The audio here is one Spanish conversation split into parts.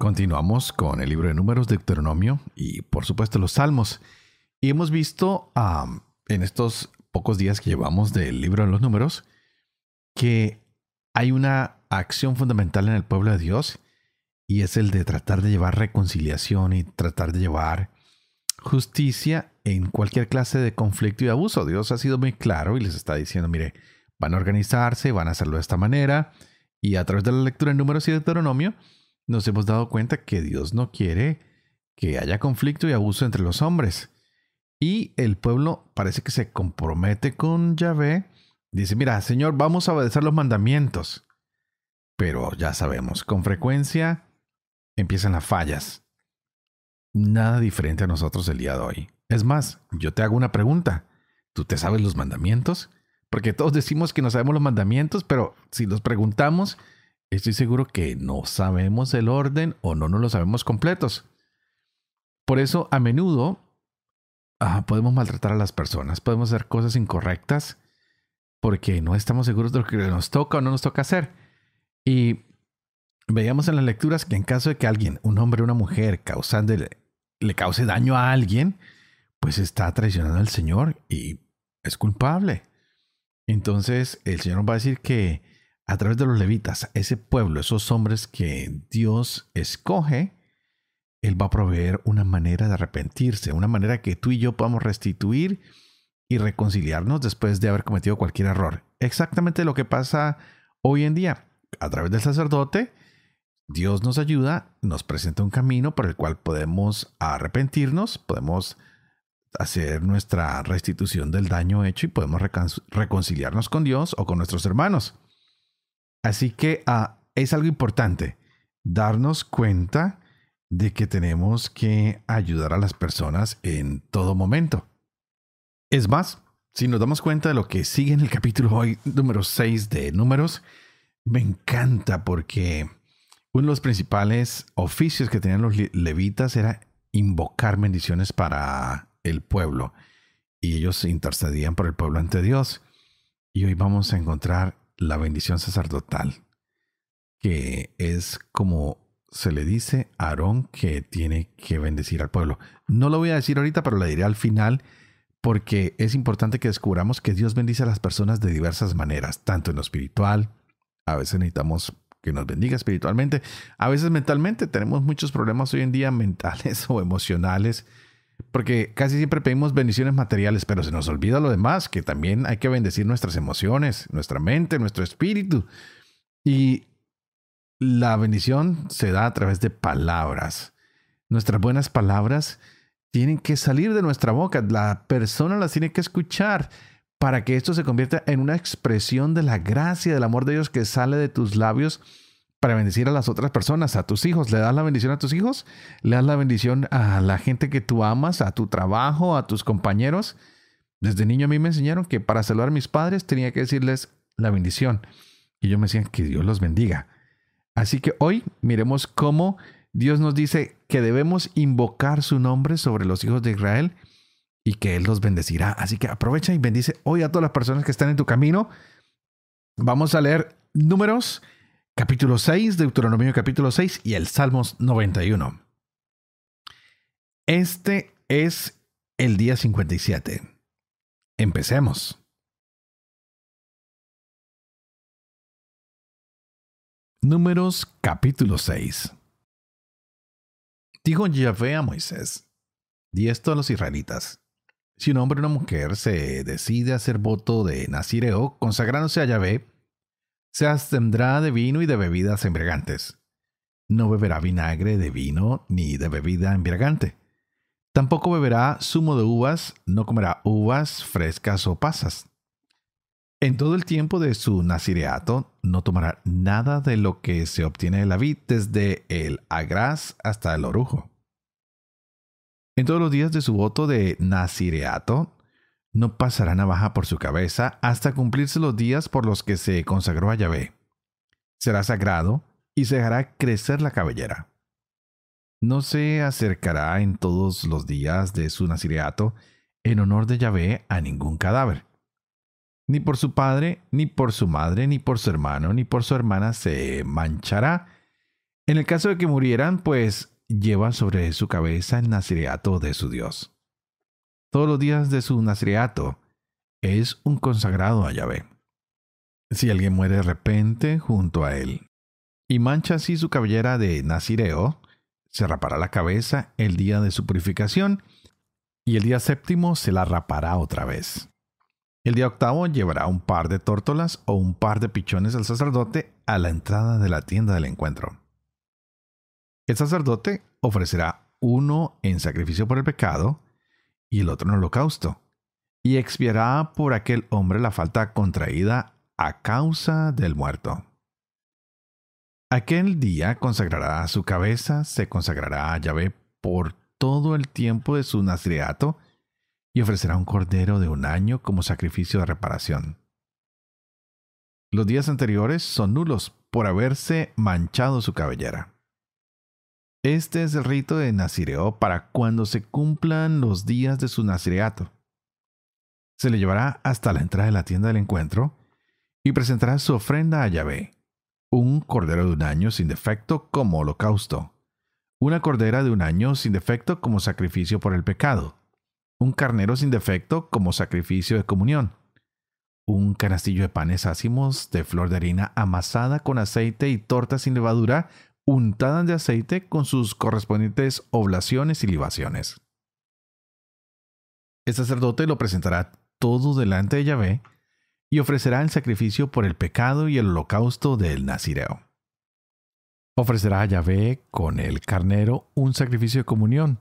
Continuamos con el libro de números de Deuteronomio y por supuesto los salmos. Y hemos visto en estos pocos días que llevamos del libro de los números que hay una acción fundamental en el pueblo de Dios y es el de tratar de llevar reconciliación y tratar de llevar justicia en cualquier clase de conflicto y abuso. Dios ha sido muy claro y les está diciendo, mire, van a organizarse, van a hacerlo de esta manera y a través de la lectura de números y de Deuteronomio, nos hemos dado cuenta que Dios no quiere que haya conflicto y abuso entre los hombres. Y el pueblo parece que se compromete con Yahvé. Dice, mira, Señor, vamos a obedecer los mandamientos. Pero ya sabemos, con frecuencia empiezan las fallas. Nada diferente a nosotros el día de hoy. Es más, yo te hago una pregunta. ¿Tú te sabes los mandamientos? Porque todos decimos que no sabemos los mandamientos, pero si los preguntamos, estoy seguro que no sabemos el orden o no nos lo sabemos completos. Por eso, a menudo ah, podemos maltratar a las personas, podemos hacer cosas incorrectas porque no estamos seguros de lo que nos toca o no nos toca hacer. Y veíamos en las lecturas que en caso de que alguien, un hombre o una mujer, causando, le cause daño a alguien, pues está traicionando al Señor y es culpable. Entonces el Señor va a decir que a través de los levitas, ese pueblo, esos hombres que Dios escoge, Él va a proveer una manera de arrepentirse, una manera que tú y yo podamos restituir y reconciliarnos después de haber cometido cualquier error. Exactamente lo que pasa hoy en día. A través del sacerdote, Dios nos ayuda, nos presenta un camino por el cual podemos arrepentirnos, podemos hacer nuestra restitución del daño hecho y podemos reconciliarnos con Dios o con nuestros hermanos. Así que ah, es algo importante darnos cuenta de que tenemos que ayudar a las personas en todo momento. Es más, si nos damos cuenta de lo que sigue en el capítulo hoy, número 6 de números, me encanta porque uno de los principales oficios que tenían los levitas era invocar bendiciones para el pueblo. Y ellos intercedían por el pueblo ante Dios. Y hoy vamos a encontrar la bendición sacerdotal, que es como se le dice a Aarón que tiene que bendecir al pueblo. No lo voy a decir ahorita, pero lo diré al final, porque es importante que descubramos que Dios bendice a las personas de diversas maneras, tanto en lo espiritual, a veces necesitamos que nos bendiga espiritualmente, a veces mentalmente, tenemos muchos problemas hoy en día mentales o emocionales, porque casi siempre pedimos bendiciones materiales, pero se nos olvida lo demás, que también hay que bendecir nuestras emociones, nuestra mente, nuestro espíritu. Y la bendición se da a través de palabras. Nuestras buenas palabras tienen que salir de nuestra boca, la persona las tiene que escuchar para que esto se convierta en una expresión de la gracia, del amor de Dios que sale de tus labios para bendecir a las otras personas, a tus hijos. ¿Le das la bendición a tus hijos? ¿Le das la bendición a la gente que tú amas, a tu trabajo, a tus compañeros? Desde niño a mí me enseñaron que para saludar a mis padres tenía que decirles la bendición. Y yo me decía que Dios los bendiga. Así que hoy miremos cómo Dios nos dice que debemos invocar su nombre sobre los hijos de Israel y que Él los bendecirá. Así que aprovecha y bendice hoy a todas las personas que están en tu camino. Vamos a leer números capítulo 6, Deuteronomio capítulo 6 y el Salmos 91. Este es el día 57. Empecemos. Números capítulo 6. Dijo Yahvé a Moisés, di esto a los israelitas. Si un hombre o una mujer se decide hacer voto de Nazireo, consagrándose a Yahvé, se abstendrá de vino y de bebidas embriagantes. No beberá vinagre de vino ni de bebida embriagante. Tampoco beberá zumo de uvas, no comerá uvas frescas o pasas. En todo el tiempo de su nazireato no tomará nada de lo que se obtiene de la vid, desde el agraz hasta el orujo. En todos los días de su voto de nazireato, no pasará navaja por su cabeza hasta cumplirse los días por los que se consagró a Yahvé. Será sagrado y se dejará crecer la cabellera. No se acercará en todos los días de su nazireato en honor de Yahvé a ningún cadáver. Ni por su padre, ni por su madre, ni por su hermano, ni por su hermana se manchará. En el caso de que murieran, pues lleva sobre su cabeza el nazireato de su Dios todos los días de su nazireato, es un consagrado a Yahvé. Si alguien muere de repente junto a él y mancha así su cabellera de nazireo, se rapará la cabeza el día de su purificación y el día séptimo se la rapará otra vez. El día octavo llevará un par de tórtolas o un par de pichones al sacerdote a la entrada de la tienda del encuentro. El sacerdote ofrecerá uno en sacrificio por el pecado y el otro en holocausto, y expiará por aquel hombre la falta contraída a causa del muerto. Aquel día consagrará su cabeza, se consagrará a Yahvé por todo el tiempo de su nazireato y ofrecerá un cordero de un año como sacrificio de reparación. Los días anteriores son nulos por haberse manchado su cabellera. Este es el rito de Nazireo para cuando se cumplan los días de su nazireato. Se le llevará hasta la entrada de la tienda del encuentro y presentará su ofrenda a Yahvé, un cordero de un año sin defecto como holocausto, una cordera de un año sin defecto como sacrificio por el pecado, un carnero sin defecto como sacrificio de comunión, un canastillo de panes ácimos de flor de harina amasada con aceite y torta sin levadura untadas de aceite con sus correspondientes oblaciones y libaciones. El sacerdote lo presentará todo delante de Yahvé y ofrecerá el sacrificio por el pecado y el holocausto del Nazireo. Ofrecerá a Yahvé con el carnero un sacrificio de comunión,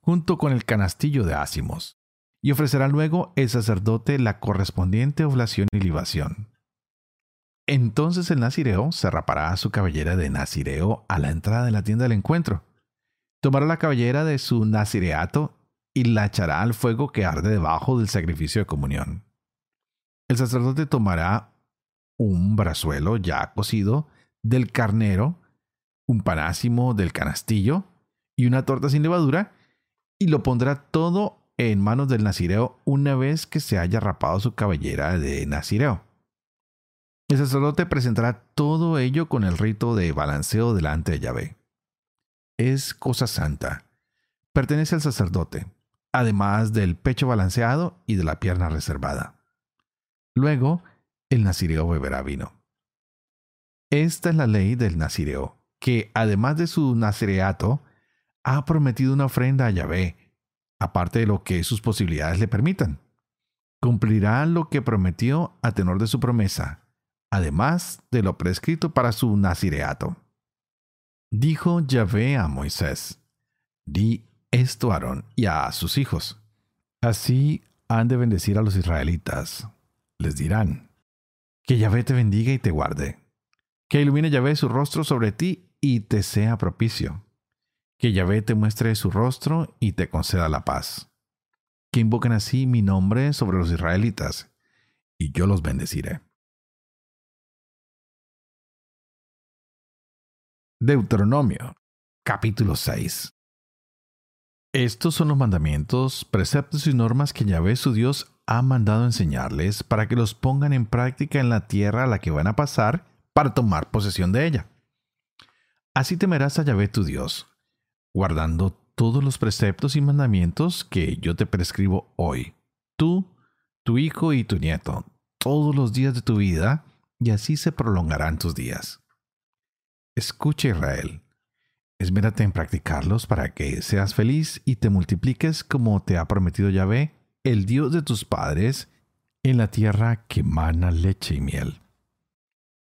junto con el canastillo de ácimos, y ofrecerá luego el sacerdote la correspondiente oblación y libación. Entonces el nazireo se rapará su cabellera de nazireo a la entrada de la tienda del encuentro. Tomará la cabellera de su nazireato y la echará al fuego que arde debajo del sacrificio de comunión. El sacerdote tomará un brazuelo ya cocido del carnero, un panásimo del canastillo y una torta sin levadura, y lo pondrá todo en manos del nazireo una vez que se haya rapado su cabellera de nazireo. El sacerdote presentará todo ello con el rito de balanceo delante de Yahvé. Es cosa santa. Pertenece al sacerdote, además del pecho balanceado y de la pierna reservada. Luego, el nazireo beberá vino. Esta es la ley del nazireo, que además de su nazireato, ha prometido una ofrenda a Yahvé, aparte de lo que sus posibilidades le permitan. Cumplirá lo que prometió a tenor de su promesa, además de lo prescrito para su nazireato. Dijo Yahvé a Moisés, Di esto a Aarón y a sus hijos. Así han de bendecir a los israelitas. Les dirán, que Yahvé te bendiga y te guarde. Que ilumine Yahvé su rostro sobre ti y te sea propicio. Que Yahvé te muestre su rostro y te conceda la paz. Que invoquen así mi nombre sobre los israelitas, y yo los bendeciré. Deuteronomio, capítulo 6. Estos son los mandamientos, preceptos y normas que Yahvé su Dios ha mandado enseñarles para que los pongan en práctica en la tierra a la que van a pasar para tomar posesión de ella. Así temerás a Yahvé tu Dios, guardando todos los preceptos y mandamientos que yo te prescribo hoy, tú, tu hijo y tu nieto, todos los días de tu vida, y así se prolongarán tus días. Escucha Israel, esmérate en practicarlos para que seas feliz y te multipliques como te ha prometido Yahvé, el Dios de tus padres, en la tierra que mana leche y miel.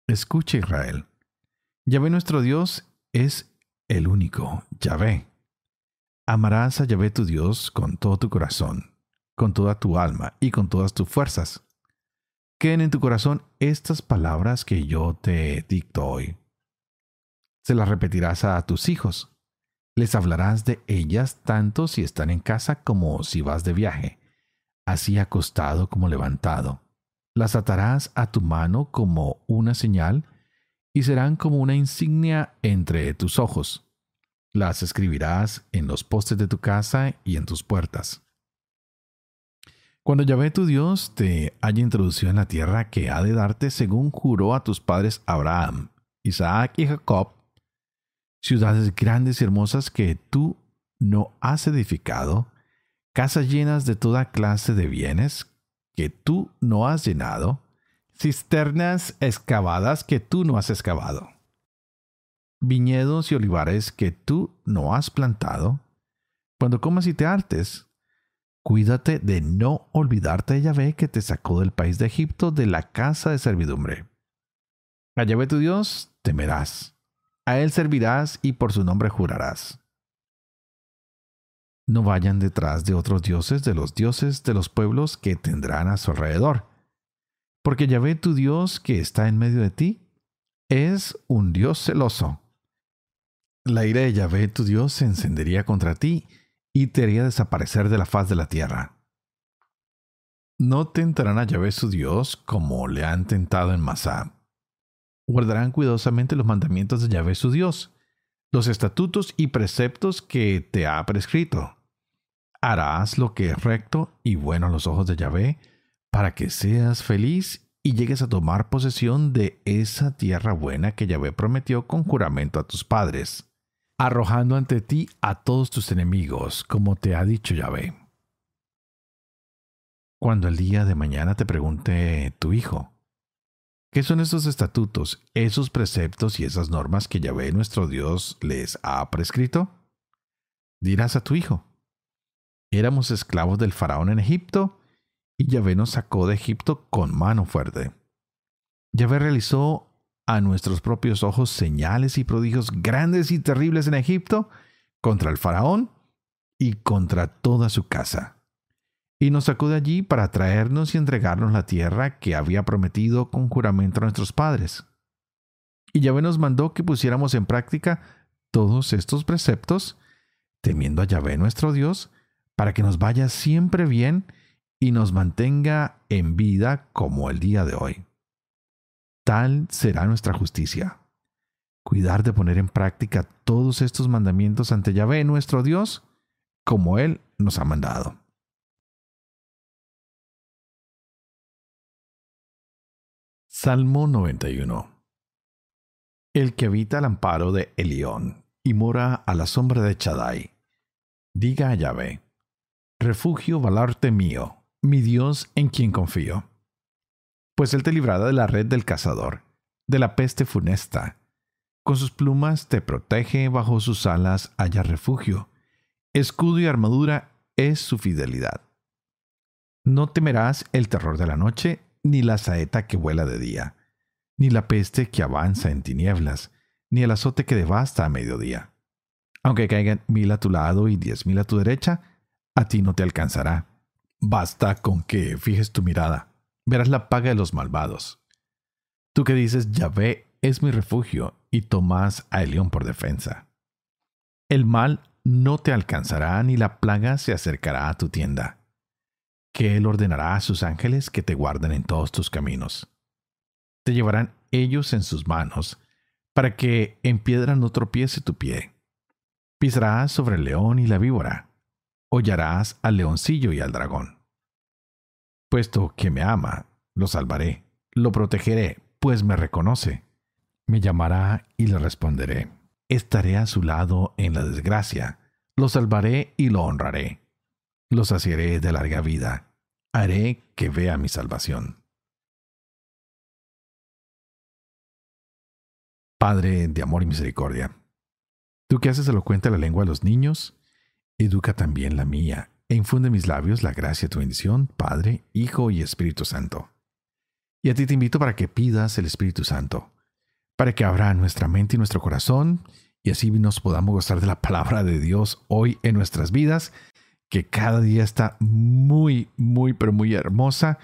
Escucha Israel, Yahvé nuestro Dios es el único, Yahvé. Amarás a Yahvé tu Dios con todo tu corazón, con toda tu alma y con todas tus fuerzas. Queden en tu corazón estas palabras que yo te dicto hoy se las repetirás a tus hijos. Les hablarás de ellas tanto si están en casa como si vas de viaje, así acostado como levantado. Las atarás a tu mano como una señal y serán como una insignia entre tus ojos. Las escribirás en los postes de tu casa y en tus puertas. Cuando Yahvé tu Dios te haya introducido en la tierra que ha de darte según juró a tus padres Abraham, Isaac y Jacob, ciudades grandes y hermosas que tú no has edificado, casas llenas de toda clase de bienes que tú no has llenado, cisternas excavadas que tú no has excavado, viñedos y olivares que tú no has plantado, cuando comas y te hartes, Cuídate de no olvidarte de Yahvé que te sacó del país de Egipto de la casa de servidumbre. A Yahvé tu Dios temerás, a Él servirás y por su nombre jurarás. No vayan detrás de otros dioses, de los dioses de los pueblos que tendrán a su alrededor, porque Yahvé tu Dios que está en medio de ti es un Dios celoso. La ira de Yahvé tu Dios se encendería contra ti y te haría desaparecer de la faz de la tierra. No tentarán a Yahvé su Dios como le han tentado en Masá. Guardarán cuidadosamente los mandamientos de Yahvé su Dios, los estatutos y preceptos que te ha prescrito. Harás lo que es recto y bueno a los ojos de Yahvé, para que seas feliz y llegues a tomar posesión de esa tierra buena que Yahvé prometió con juramento a tus padres arrojando ante ti a todos tus enemigos, como te ha dicho Yahvé. Cuando el día de mañana te pregunte tu hijo, ¿qué son esos estatutos, esos preceptos y esas normas que Yahvé nuestro Dios les ha prescrito? Dirás a tu hijo, éramos esclavos del faraón en Egipto, y Yahvé nos sacó de Egipto con mano fuerte. Yahvé realizó a nuestros propios ojos señales y prodigios grandes y terribles en Egipto contra el faraón y contra toda su casa. Y nos sacó de allí para traernos y entregarnos la tierra que había prometido con juramento a nuestros padres. Y Yahvé nos mandó que pusiéramos en práctica todos estos preceptos, temiendo a Yahvé nuestro Dios, para que nos vaya siempre bien y nos mantenga en vida como el día de hoy. Tal será nuestra justicia. Cuidar de poner en práctica todos estos mandamientos ante Yahvé nuestro Dios, como Él nos ha mandado. Salmo 91 El que habita al amparo de Elión y mora a la sombra de Chadai, diga a Yahvé, refugio valarte mío, mi Dios en quien confío pues él te librará de la red del cazador, de la peste funesta. Con sus plumas te protege, bajo sus alas haya refugio. Escudo y armadura es su fidelidad. No temerás el terror de la noche, ni la saeta que vuela de día, ni la peste que avanza en tinieblas, ni el azote que devasta a mediodía. Aunque caigan mil a tu lado y diez mil a tu derecha, a ti no te alcanzará. Basta con que fijes tu mirada verás la paga de los malvados. Tú que dices, Yahvé es mi refugio, y tomas a Elión por defensa. El mal no te alcanzará, ni la plaga se acercará a tu tienda, que Él ordenará a sus ángeles que te guarden en todos tus caminos. Te llevarán ellos en sus manos, para que en piedra no tropiece tu pie. Pisarás sobre el león y la víbora, hollarás al leoncillo y al dragón. Puesto que me ama, lo salvaré, lo protegeré, pues me reconoce. Me llamará y le responderé. Estaré a su lado en la desgracia, lo salvaré y lo honraré. Lo saciaré de larga vida, haré que vea mi salvación. Padre de amor y misericordia, tú que haces elocuente la lengua de los niños, educa también la mía e infunde mis labios la gracia de tu bendición, Padre, Hijo y Espíritu Santo. Y a ti te invito para que pidas el Espíritu Santo, para que abra nuestra mente y nuestro corazón, y así nos podamos gozar de la palabra de Dios hoy en nuestras vidas, que cada día está muy, muy, pero muy hermosa.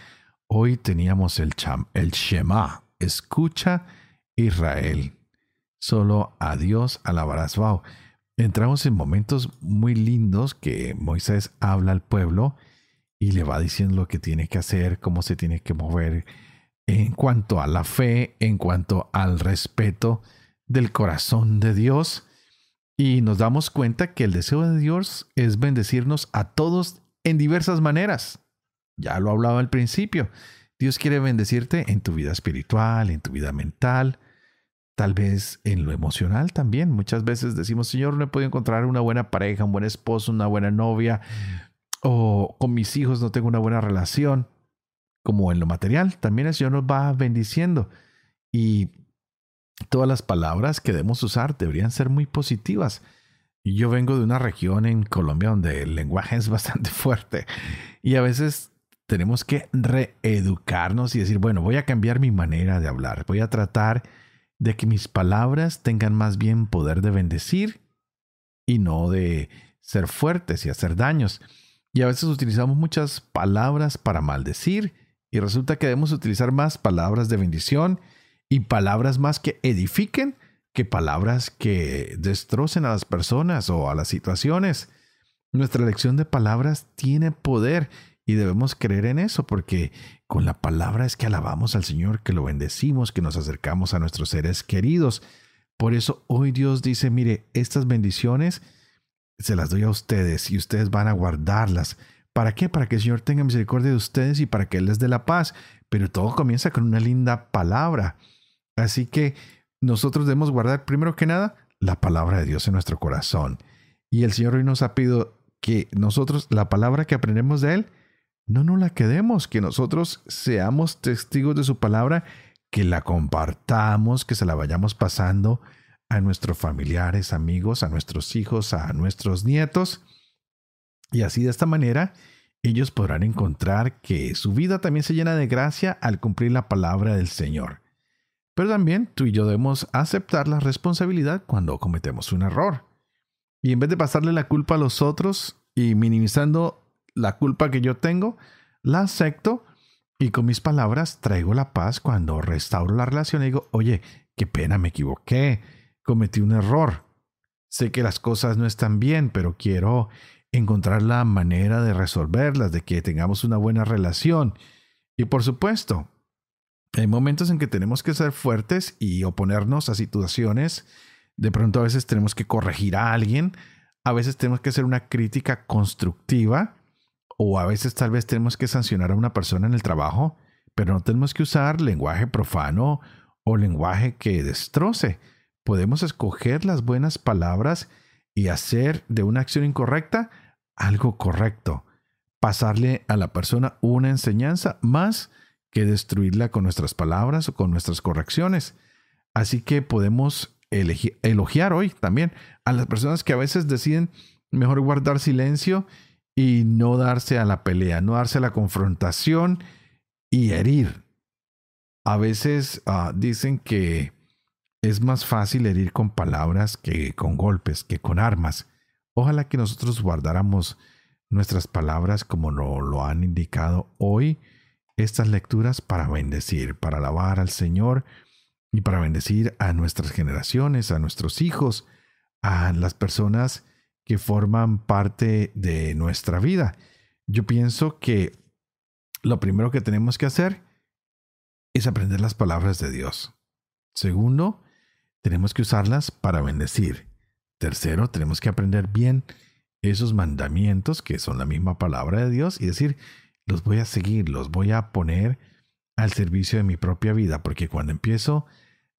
Hoy teníamos el, cham, el Shema, escucha Israel. Solo a Dios alabarás. Wow. entramos en momentos muy lindos que Moisés habla al pueblo y le va diciendo lo que tiene que hacer, cómo se tiene que mover en cuanto a la fe, en cuanto al respeto del corazón de Dios. Y nos damos cuenta que el deseo de Dios es bendecirnos a todos en diversas maneras. Ya lo hablaba al principio. Dios quiere bendecirte en tu vida espiritual, en tu vida mental, tal vez en lo emocional también. Muchas veces decimos, Señor, no he podido encontrar una buena pareja, un buen esposo, una buena novia, o con mis hijos no tengo una buena relación. Como en lo material, también el Señor nos va bendiciendo. Y todas las palabras que debemos usar deberían ser muy positivas. Yo vengo de una región en Colombia donde el lenguaje es bastante fuerte y a veces tenemos que reeducarnos y decir, bueno, voy a cambiar mi manera de hablar, voy a tratar de que mis palabras tengan más bien poder de bendecir y no de ser fuertes y hacer daños. Y a veces utilizamos muchas palabras para maldecir y resulta que debemos utilizar más palabras de bendición y palabras más que edifiquen que palabras que destrocen a las personas o a las situaciones. Nuestra elección de palabras tiene poder y debemos creer en eso porque con la palabra es que alabamos al Señor, que lo bendecimos, que nos acercamos a nuestros seres queridos. Por eso hoy Dios dice, mire, estas bendiciones se las doy a ustedes y ustedes van a guardarlas. ¿Para qué? Para que el Señor tenga misericordia de ustedes y para que Él les dé la paz. Pero todo comienza con una linda palabra. Así que nosotros debemos guardar primero que nada la palabra de Dios en nuestro corazón. Y el Señor hoy nos ha pedido que nosotros, la palabra que aprendemos de Él, no nos la quedemos, que nosotros seamos testigos de su palabra, que la compartamos, que se la vayamos pasando a nuestros familiares, amigos, a nuestros hijos, a nuestros nietos. Y así de esta manera ellos podrán encontrar que su vida también se llena de gracia al cumplir la palabra del Señor. Pero también tú y yo debemos aceptar la responsabilidad cuando cometemos un error. Y en vez de pasarle la culpa a los otros y minimizando la culpa que yo tengo, la acepto y con mis palabras traigo la paz cuando restauro la relación y digo, oye, qué pena, me equivoqué, cometí un error. Sé que las cosas no están bien, pero quiero encontrar la manera de resolverlas, de que tengamos una buena relación. Y por supuesto, hay momentos en que tenemos que ser fuertes y oponernos a situaciones. De pronto a veces tenemos que corregir a alguien, a veces tenemos que hacer una crítica constructiva o a veces tal vez tenemos que sancionar a una persona en el trabajo, pero no tenemos que usar lenguaje profano o lenguaje que destroce. Podemos escoger las buenas palabras y hacer de una acción incorrecta algo correcto. Pasarle a la persona una enseñanza más que destruirla con nuestras palabras o con nuestras correcciones. Así que podemos elogiar hoy también a las personas que a veces deciden mejor guardar silencio y no darse a la pelea, no darse a la confrontación y herir. A veces ah, dicen que es más fácil herir con palabras que con golpes, que con armas. Ojalá que nosotros guardáramos nuestras palabras como lo han indicado hoy estas lecturas para bendecir, para alabar al Señor y para bendecir a nuestras generaciones, a nuestros hijos, a las personas que forman parte de nuestra vida. Yo pienso que lo primero que tenemos que hacer es aprender las palabras de Dios. Segundo, tenemos que usarlas para bendecir. Tercero, tenemos que aprender bien esos mandamientos que son la misma palabra de Dios y decir, los voy a seguir, los voy a poner al servicio de mi propia vida, porque cuando empiezo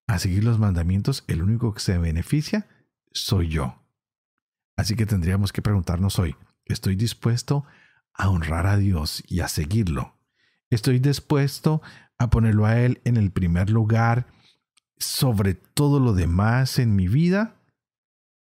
a seguir los mandamientos, el único que se beneficia soy yo. Así que tendríamos que preguntarnos hoy, ¿estoy dispuesto a honrar a Dios y a seguirlo? ¿Estoy dispuesto a ponerlo a Él en el primer lugar sobre todo lo demás en mi vida?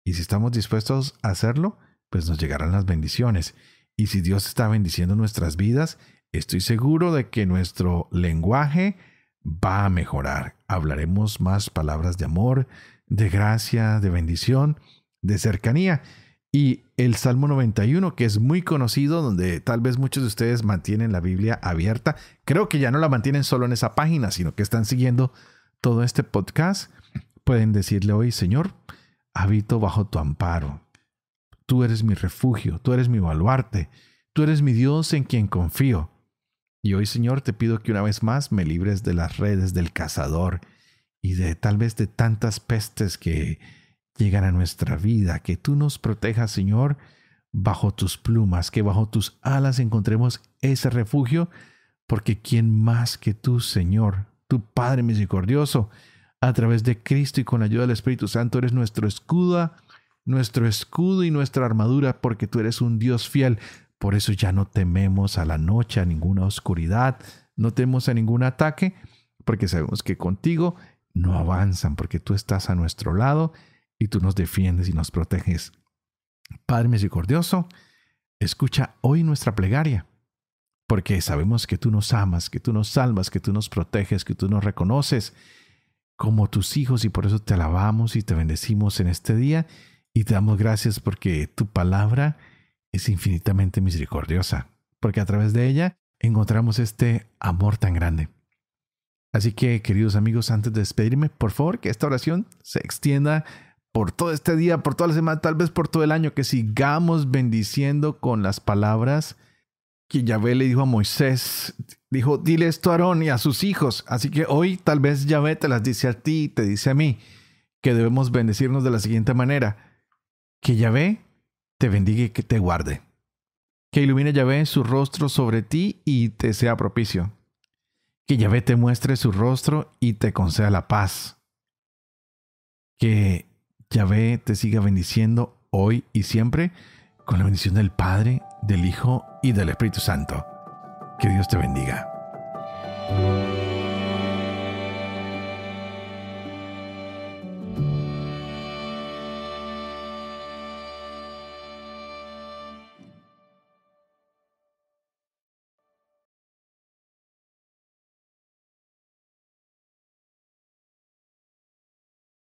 Y si estamos dispuestos a hacerlo, pues nos llegarán las bendiciones. Y si Dios está bendiciendo nuestras vidas, estoy seguro de que nuestro lenguaje va a mejorar. Hablaremos más palabras de amor, de gracia, de bendición, de cercanía. Y el Salmo 91, que es muy conocido, donde tal vez muchos de ustedes mantienen la Biblia abierta, creo que ya no la mantienen solo en esa página, sino que están siguiendo todo este podcast, pueden decirle hoy, Señor, habito bajo tu amparo. Tú eres mi refugio, tú eres mi baluarte, tú eres mi Dios en quien confío. Y hoy, Señor, te pido que una vez más me libres de las redes del cazador y de tal vez de tantas pestes que llegan a nuestra vida, que tú nos protejas, Señor, bajo tus plumas, que bajo tus alas encontremos ese refugio, porque ¿quién más que tú, Señor, tu Padre misericordioso, a través de Cristo y con la ayuda del Espíritu Santo, eres nuestro escudo, nuestro escudo y nuestra armadura, porque tú eres un Dios fiel. Por eso ya no tememos a la noche, a ninguna oscuridad, no tememos a ningún ataque, porque sabemos que contigo no avanzan, porque tú estás a nuestro lado y tú nos defiendes y nos proteges. Padre misericordioso, escucha hoy nuestra plegaria, porque sabemos que tú nos amas, que tú nos salvas, que tú nos proteges, que tú nos reconoces como tus hijos y por eso te alabamos y te bendecimos en este día y te damos gracias porque tu palabra es infinitamente misericordiosa, porque a través de ella encontramos este amor tan grande. Así que, queridos amigos, antes de despedirme, por favor, que esta oración se extienda por todo este día, por toda la semana, tal vez por todo el año, que sigamos bendiciendo con las palabras que Yahvé le dijo a Moisés. Dijo, dile esto a Aarón y a sus hijos. Así que hoy tal vez Yahvé te las dice a ti, te dice a mí, que debemos bendecirnos de la siguiente manera. Que Yahvé te bendiga y que te guarde. Que ilumine Yahvé su rostro sobre ti y te sea propicio. Que Yahvé te muestre su rostro y te conceda la paz. Que Yahvé te siga bendiciendo hoy y siempre con la bendición del Padre, del Hijo y del Espíritu Santo. Que Dios te bendiga.